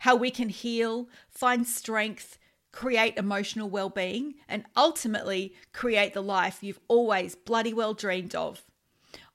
how we can heal, find strength, create emotional well being, and ultimately create the life you've always bloody well dreamed of.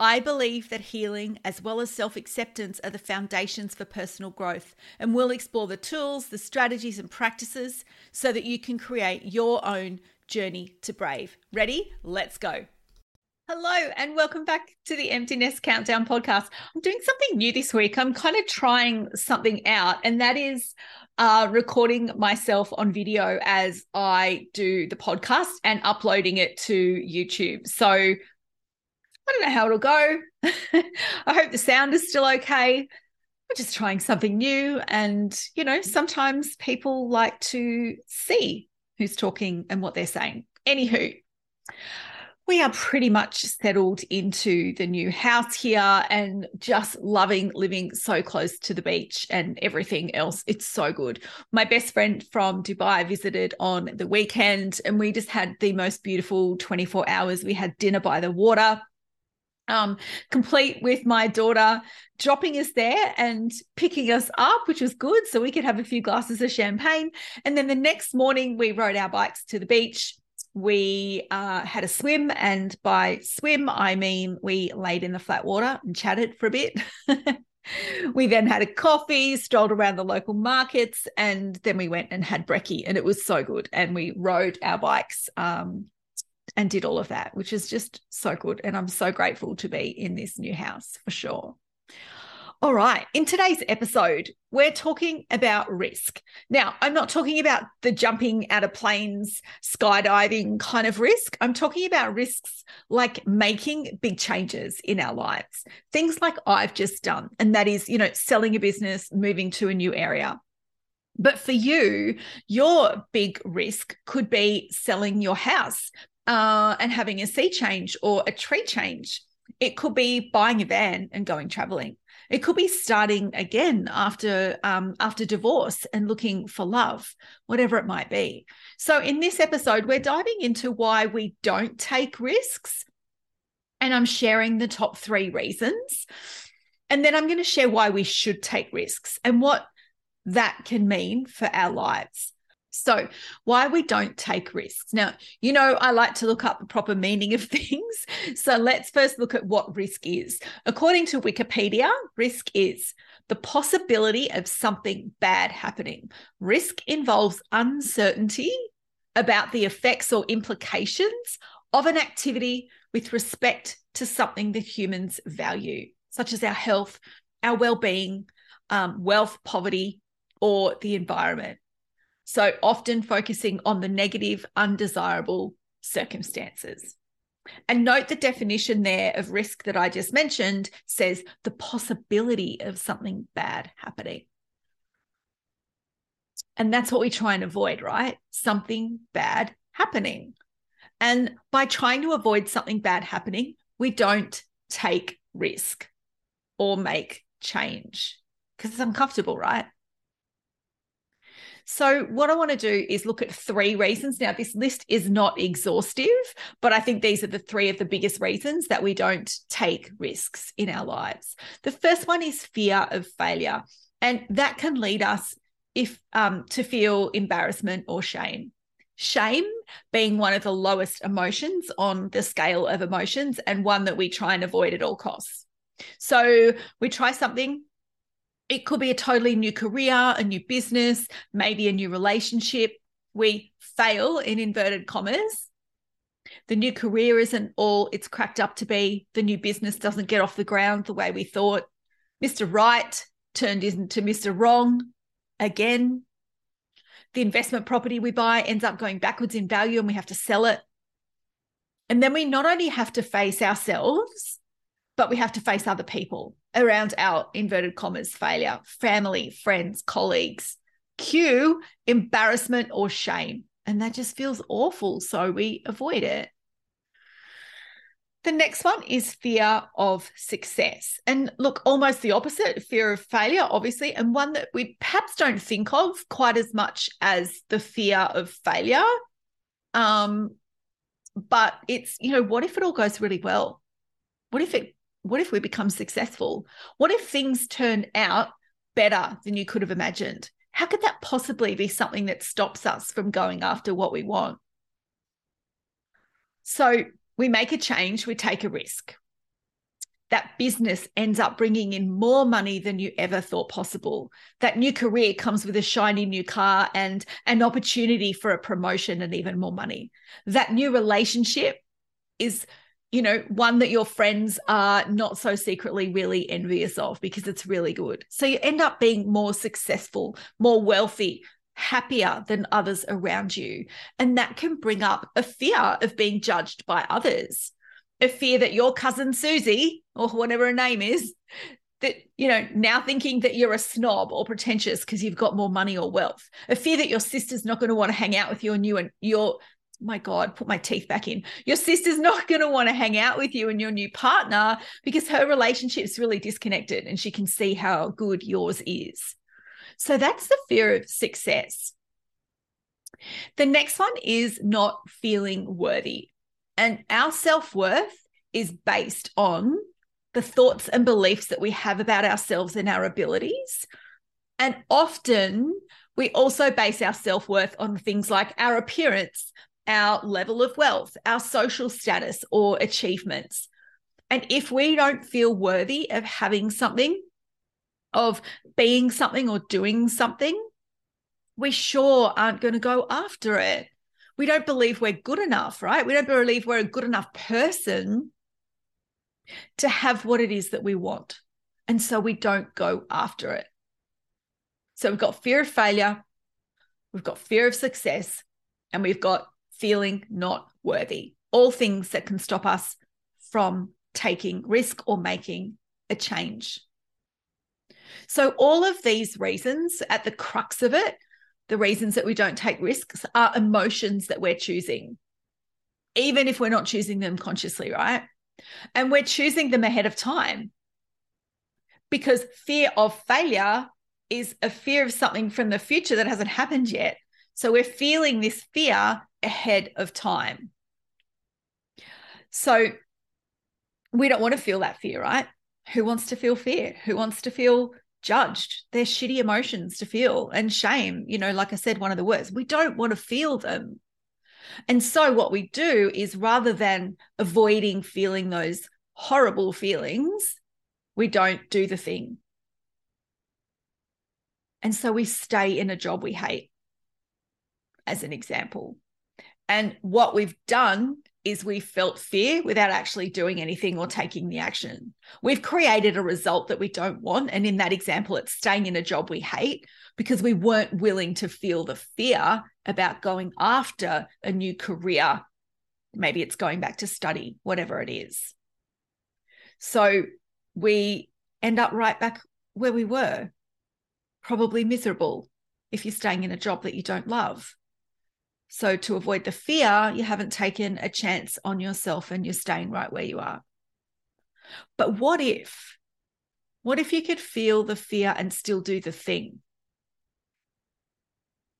I believe that healing as well as self acceptance are the foundations for personal growth, and we'll explore the tools, the strategies, and practices so that you can create your own journey to brave. Ready? Let's go. Hello, and welcome back to the Empty Nest Countdown podcast. I'm doing something new this week. I'm kind of trying something out, and that is uh, recording myself on video as I do the podcast and uploading it to YouTube. So I don't know how it'll go. I hope the sound is still okay. I'm just trying something new. And, you know, sometimes people like to see who's talking and what they're saying. Anywho, we are pretty much settled into the new house here and just loving living so close to the beach and everything else. It's so good. My best friend from Dubai visited on the weekend and we just had the most beautiful 24 hours. We had dinner by the water. Um, complete with my daughter dropping us there and picking us up, which was good. So we could have a few glasses of champagne. And then the next morning, we rode our bikes to the beach we uh, had a swim, and by swim, I mean we laid in the flat water and chatted for a bit. we then had a coffee, strolled around the local markets, and then we went and had brekkie, and it was so good. And we rode our bikes um, and did all of that, which is just so good. And I'm so grateful to be in this new house for sure. All right. In today's episode, we're talking about risk. Now, I'm not talking about the jumping out of planes, skydiving kind of risk. I'm talking about risks like making big changes in our lives, things like I've just done. And that is, you know, selling a business, moving to a new area. But for you, your big risk could be selling your house uh, and having a sea change or a tree change. It could be buying a van and going traveling. It could be starting again after um, after divorce and looking for love, whatever it might be. So in this episode, we're diving into why we don't take risks, and I'm sharing the top three reasons, and then I'm going to share why we should take risks and what that can mean for our lives. So, why we don't take risks. Now, you know, I like to look up the proper meaning of things. So, let's first look at what risk is. According to Wikipedia, risk is the possibility of something bad happening. Risk involves uncertainty about the effects or implications of an activity with respect to something that humans value, such as our health, our well being, um, wealth, poverty, or the environment. So often focusing on the negative, undesirable circumstances. And note the definition there of risk that I just mentioned says the possibility of something bad happening. And that's what we try and avoid, right? Something bad happening. And by trying to avoid something bad happening, we don't take risk or make change because it's uncomfortable, right? So, what I want to do is look at three reasons. Now, this list is not exhaustive, but I think these are the three of the biggest reasons that we don't take risks in our lives. The first one is fear of failure, and that can lead us if um, to feel embarrassment or shame. Shame being one of the lowest emotions on the scale of emotions and one that we try and avoid at all costs. So we try something, it could be a totally new career, a new business, maybe a new relationship. We fail in inverted commas. The new career isn't all it's cracked up to be. The new business doesn't get off the ground the way we thought. Mr. Right turned into Mr. Wrong again. The investment property we buy ends up going backwards in value and we have to sell it. And then we not only have to face ourselves, but we have to face other people around our inverted commas failure family, friends, colleagues, Cue embarrassment or shame. And that just feels awful. So we avoid it. The next one is fear of success. And look, almost the opposite fear of failure, obviously, and one that we perhaps don't think of quite as much as the fear of failure. Um, but it's, you know, what if it all goes really well? What if it, what if we become successful? What if things turn out better than you could have imagined? How could that possibly be something that stops us from going after what we want? So we make a change, we take a risk. That business ends up bringing in more money than you ever thought possible. That new career comes with a shiny new car and an opportunity for a promotion and even more money. That new relationship is you know, one that your friends are not so secretly really envious of because it's really good. So you end up being more successful, more wealthy, happier than others around you. And that can bring up a fear of being judged by others, a fear that your cousin Susie, or whatever her name is, that, you know, now thinking that you're a snob or pretentious because you've got more money or wealth, a fear that your sister's not going to want to hang out with you and you and your my God, put my teeth back in. Your sister's not going to want to hang out with you and your new partner because her relationship's really disconnected and she can see how good yours is. So that's the fear of success. The next one is not feeling worthy. And our self worth is based on the thoughts and beliefs that we have about ourselves and our abilities. And often we also base our self worth on things like our appearance, our level of wealth, our social status, or achievements. And if we don't feel worthy of having something, of being something or doing something, we sure aren't going to go after it. We don't believe we're good enough, right? We don't believe we're a good enough person to have what it is that we want. And so we don't go after it. So we've got fear of failure, we've got fear of success, and we've got feeling not worthy. All things that can stop us from taking risk or making a change. So, all of these reasons, at the crux of it, the reasons that we don't take risks are emotions that we're choosing, even if we're not choosing them consciously, right? And we're choosing them ahead of time because fear of failure is a fear of something from the future that hasn't happened yet. So, we're feeling this fear ahead of time. So, we don't want to feel that fear, right? Who wants to feel fear? Who wants to feel judged. They're shitty emotions to feel and shame, you know, like I said, one of the words. We don't want to feel them. And so, what we do is rather than avoiding feeling those horrible feelings, we don't do the thing. And so, we stay in a job we hate, as an example. And what we've done is we felt fear without actually doing anything or taking the action. We've created a result that we don't want. And in that example, it's staying in a job we hate because we weren't willing to feel the fear about going after a new career. Maybe it's going back to study, whatever it is. So we end up right back where we were, probably miserable if you're staying in a job that you don't love. So, to avoid the fear, you haven't taken a chance on yourself and you're staying right where you are. But what if? What if you could feel the fear and still do the thing?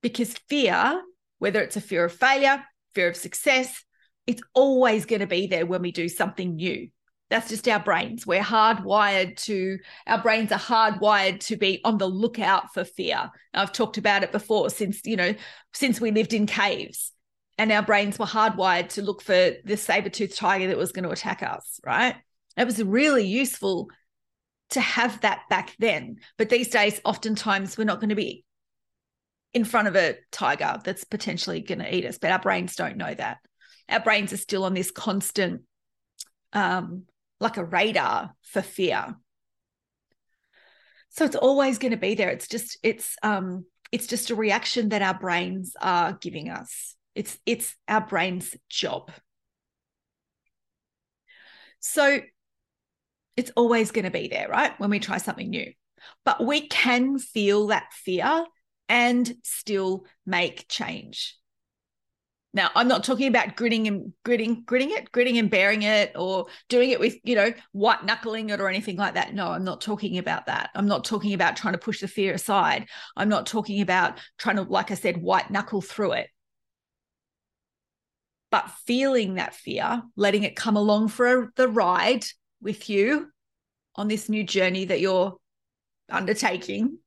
Because fear, whether it's a fear of failure, fear of success, it's always going to be there when we do something new. That's just our brains. We're hardwired to, our brains are hardwired to be on the lookout for fear. I've talked about it before since, you know, since we lived in caves and our brains were hardwired to look for the saber-toothed tiger that was going to attack us, right? It was really useful to have that back then. But these days, oftentimes we're not going to be in front of a tiger that's potentially going to eat us, but our brains don't know that. Our brains are still on this constant um, like a radar for fear. So it's always going to be there. It's just it's um it's just a reaction that our brains are giving us. It's it's our brain's job. So it's always going to be there, right? When we try something new. But we can feel that fear and still make change. Now, I'm not talking about gritting and gritting, gritting it, gritting and bearing it, or doing it with, you know, white knuckling it or anything like that. No, I'm not talking about that. I'm not talking about trying to push the fear aside. I'm not talking about trying to, like I said, white knuckle through it. But feeling that fear, letting it come along for the ride with you on this new journey that you're undertaking,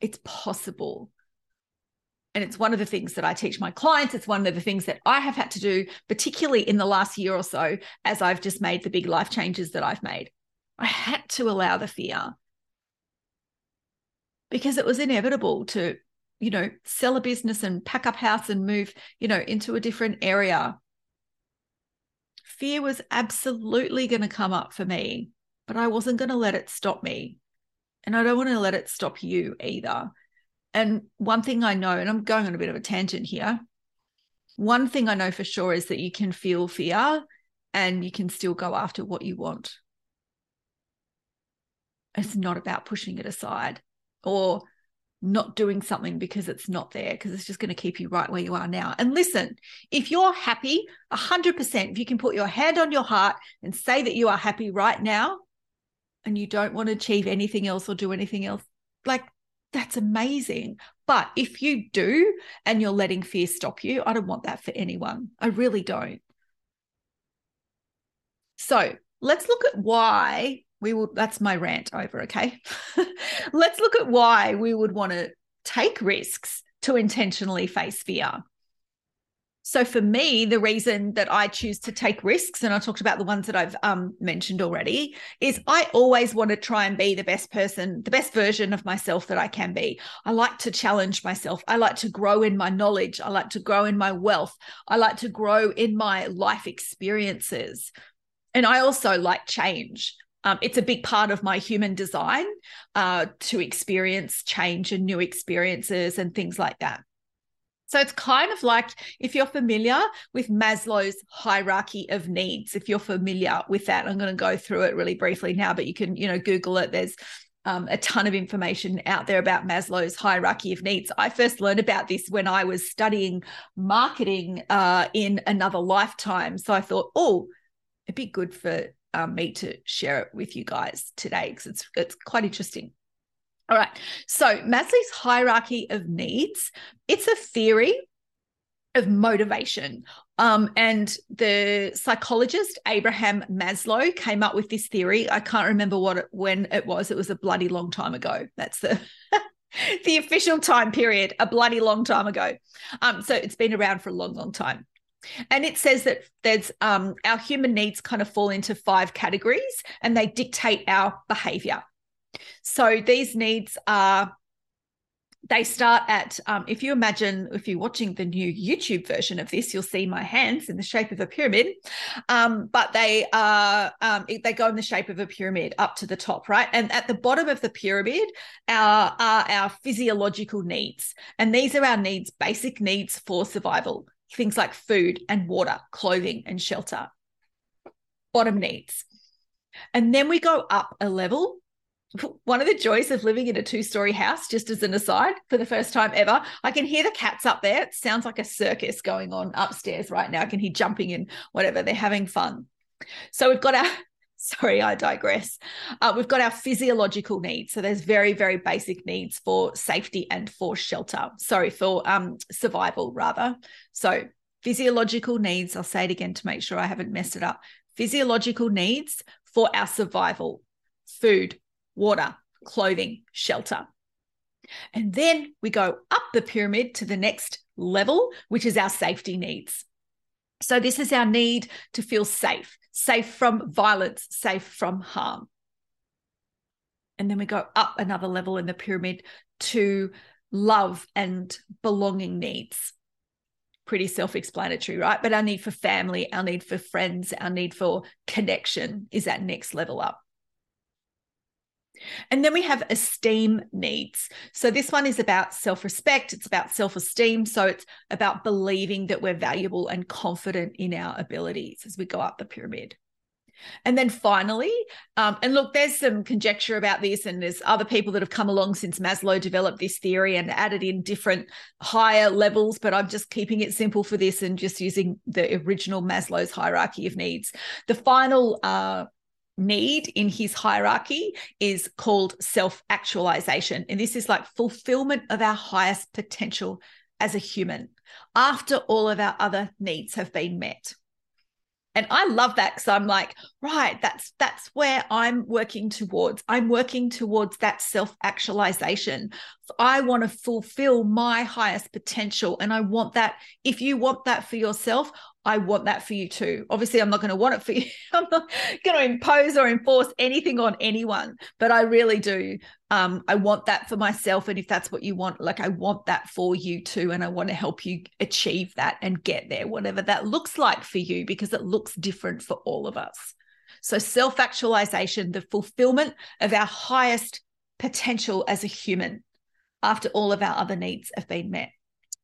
it's possible and it's one of the things that I teach my clients. It's one of the things that I have had to do, particularly in the last year or so, as I've just made the big life changes that I've made. I had to allow the fear because it was inevitable to, you know, sell a business and pack up house and move, you know, into a different area. Fear was absolutely going to come up for me, but I wasn't going to let it stop me. And I don't want to let it stop you either. And one thing I know, and I'm going on a bit of a tangent here, one thing I know for sure is that you can feel fear and you can still go after what you want. It's not about pushing it aside or not doing something because it's not there, because it's just going to keep you right where you are now. And listen, if you're happy 100%, if you can put your hand on your heart and say that you are happy right now and you don't want to achieve anything else or do anything else, like that's amazing. But if you do and you're letting fear stop you, I don't want that for anyone. I really don't. So let's look at why we would, that's my rant over, okay? let's look at why we would want to take risks to intentionally face fear. So for me, the reason that I choose to take risks, and I talked about the ones that I've um, mentioned already, is I always want to try and be the best person, the best version of myself that I can be. I like to challenge myself. I like to grow in my knowledge. I like to grow in my wealth. I like to grow in my life experiences. And I also like change. Um, it's a big part of my human design uh, to experience change and new experiences and things like that. So it's kind of like if you're familiar with Maslow's hierarchy of needs, if you're familiar with that, I'm going to go through it really briefly now, but you can, you know, Google it. There's um, a ton of information out there about Maslow's hierarchy of needs. I first learned about this when I was studying marketing uh, in another lifetime. So I thought, oh, it'd be good for um, me to share it with you guys today because it's it's quite interesting. All right. So Maslow's hierarchy of needs, it's a theory of motivation. Um, and the psychologist Abraham Maslow came up with this theory. I can't remember what it, when it was. It was a bloody long time ago. That's the the official time period, a bloody long time ago. Um, so it's been around for a long, long time. And it says that there's um, our human needs kind of fall into five categories and they dictate our behavior. So these needs are they start at um, if you imagine if you're watching the new youtube version of this you'll see my hands in the shape of a pyramid. Um, but they are um, they go in the shape of a pyramid up to the top right? And at the bottom of the pyramid are, are our physiological needs. And these are our needs basic needs for survival. Things like food and water clothing and shelter. Bottom needs. And then we go up a level one of the joys of living in a two story house, just as an aside, for the first time ever, I can hear the cats up there. It sounds like a circus going on upstairs right now. I can hear jumping and whatever. They're having fun. So we've got our, sorry, I digress. Uh, we've got our physiological needs. So there's very, very basic needs for safety and for shelter. Sorry, for um, survival, rather. So physiological needs, I'll say it again to make sure I haven't messed it up. Physiological needs for our survival food, water, clothing, shelter. And then we go up the pyramid to the next level, which is our safety needs. So, this is our need to feel safe, safe from violence, safe from harm. And then we go up another level in the pyramid to love and belonging needs. Pretty self explanatory, right? But our need for family, our need for friends, our need for connection is that next level up. And then we have esteem needs. So this one is about self respect, it's about self esteem. So it's about believing that we're valuable and confident in our abilities as we go up the pyramid. And then finally, um, and look, there's some conjecture about this, and there's other people that have come along since Maslow developed this theory and added in different higher levels, but I'm just keeping it simple for this and just using the original Maslow's hierarchy of needs. The final uh, need in his hierarchy is called self actualization. And this is like fulfillment of our highest potential as a human after all of our other needs have been met. And i love that because i'm like right that's that's where i'm working towards. I'm working towards that self actualization i want to fulfill my highest potential and i want that if you want that for yourself I want that for you too. Obviously, I'm not going to want it for you. I'm not going to impose or enforce anything on anyone, but I really do. Um, I want that for myself. And if that's what you want, like I want that for you too. And I want to help you achieve that and get there, whatever that looks like for you, because it looks different for all of us. So, self actualization, the fulfillment of our highest potential as a human after all of our other needs have been met.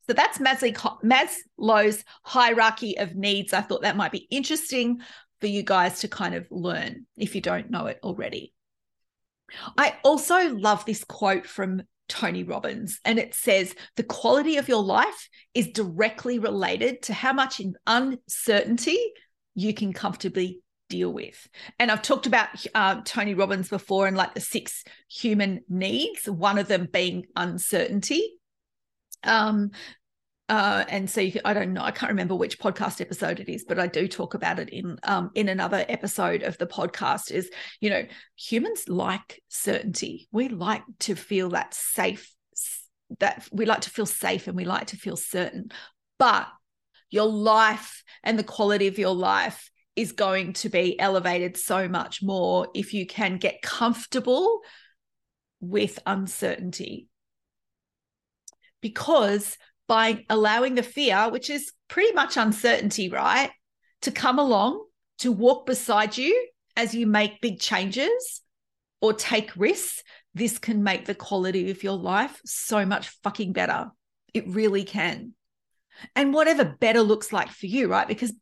So that's Maslow's hierarchy of needs. I thought that might be interesting for you guys to kind of learn if you don't know it already. I also love this quote from Tony Robbins, and it says, The quality of your life is directly related to how much uncertainty you can comfortably deal with. And I've talked about uh, Tony Robbins before and like the six human needs, one of them being uncertainty. Um, uh, and so can, I don't know, I can't remember which podcast episode it is, but I do talk about it in um, in another episode of the podcast. Is you know humans like certainty. We like to feel that safe, that we like to feel safe, and we like to feel certain. But your life and the quality of your life is going to be elevated so much more if you can get comfortable with uncertainty because by allowing the fear, which is pretty much uncertainty, right, to come along, to walk beside you as you make big changes or take risks, this can make the quality of your life so much fucking better. It really can. And whatever better looks like for you, right? Because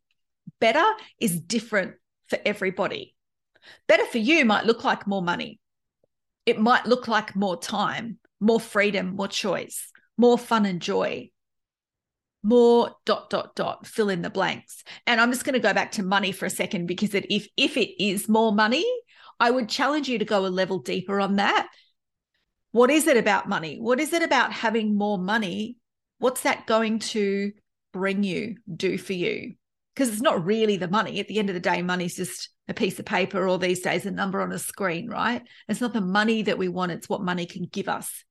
better is different for everybody. Better for you might look like more money. It might look like more time, more freedom, more choice, more fun and joy, more dot dot dot fill in the blanks. And i'm just going to go back to money for a second because it, if if it is more money i would challenge you to go a level deeper on that. What is it about money? What is it about having more money? What's that going to bring you do for you? Because it's not really the money. At the end of the day money's just a piece of paper or these days a number on a screen right? It's not the money that we want it's what money can give us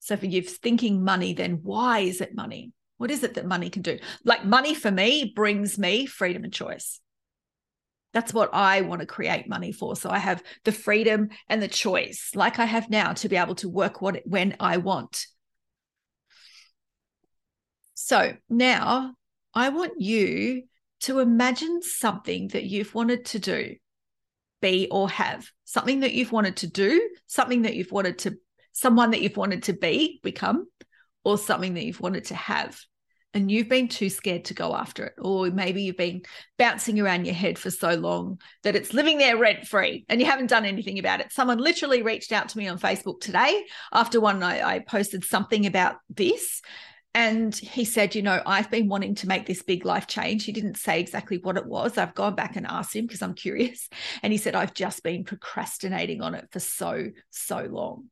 so if you're thinking money, then why is it money? What is it that money can do? Like money for me brings me freedom and choice. That's what I want to create money for. So I have the freedom and the choice, like I have now, to be able to work what when I want. So now I want you to imagine something that you've wanted to do, be or have, something that you've wanted to do, something that you've wanted to someone that you've wanted to be, become, or something that you've wanted to have. And you've been too scared to go after it. Or maybe you've been bouncing around your head for so long that it's living there rent free and you haven't done anything about it. Someone literally reached out to me on Facebook today after one I, I posted something about this. And he said, You know, I've been wanting to make this big life change. He didn't say exactly what it was. I've gone back and asked him because I'm curious. And he said, I've just been procrastinating on it for so, so long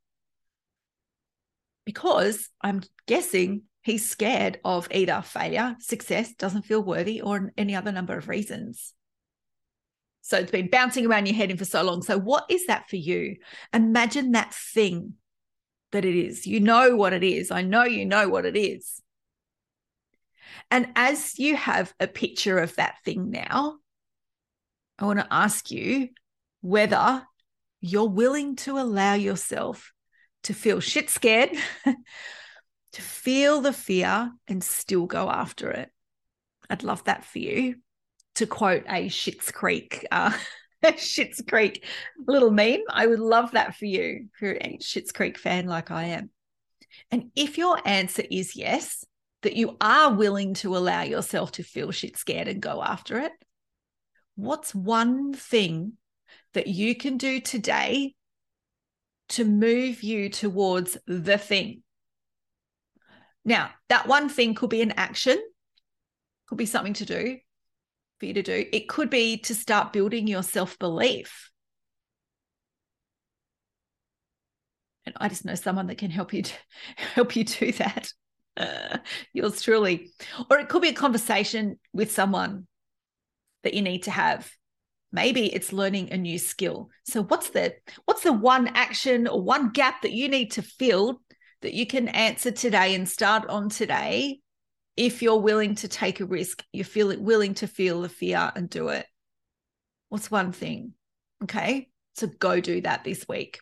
because I'm guessing he's scared of either failure, success, doesn't feel worthy, or any other number of reasons. So it's been bouncing around your head for so long. So, what is that for you? Imagine that thing that it is. You know what it is. I know you know what it is. And as you have a picture of that thing now, I want to ask you whether you're willing to allow yourself to feel shit scared, to feel the fear and still go after it. I'd love that for you. To quote a Schitt's Creek, uh, Schitt's Creek little meme, I would love that for you if you're a Schitt's Creek fan like I am. And if your answer is yes, that you are willing to allow yourself to feel shit scared and go after it, what's one thing that you can do today to move you towards the thing? Now, that one thing could be an action, could be something to do for you to do. It could be to start building your self belief. And I just know someone that can help you help you do that. Uh, yours truly. Or it could be a conversation with someone that you need to have. Maybe it's learning a new skill. So what's the what's the one action or one gap that you need to fill that you can answer today and start on today if you're willing to take a risk, you feel it willing to feel the fear and do it. What's one thing? Okay. So go do that this week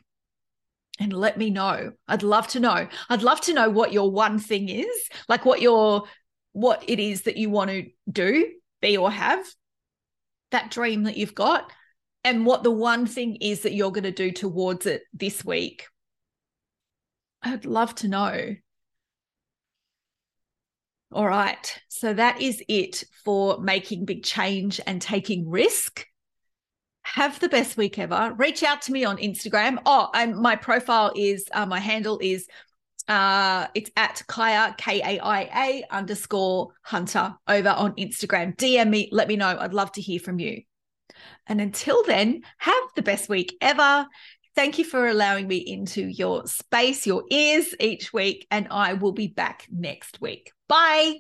and let me know. I'd love to know. I'd love to know what your one thing is, like what your what it is that you want to do, be or have. That dream that you've got and what the one thing is that you're going to do towards it this week. I'd love to know. All right. So that is it for making big change and taking risk have the best week ever. Reach out to me on Instagram. Oh, and my profile is uh, my handle is uh it's at Kaia K A I A underscore Hunter over on Instagram. DM me, let me know. I'd love to hear from you. And until then, have the best week ever. Thank you for allowing me into your space, your ears each week, and I will be back next week. Bye.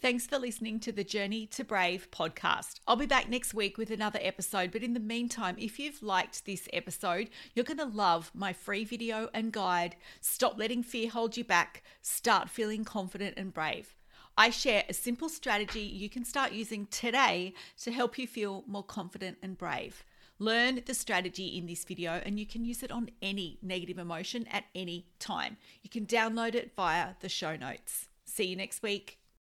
Thanks for listening to the Journey to Brave podcast. I'll be back next week with another episode, but in the meantime, if you've liked this episode, you're going to love my free video and guide Stop Letting Fear Hold You Back, Start Feeling Confident and Brave. I share a simple strategy you can start using today to help you feel more confident and brave. Learn the strategy in this video and you can use it on any negative emotion at any time. You can download it via the show notes. See you next week.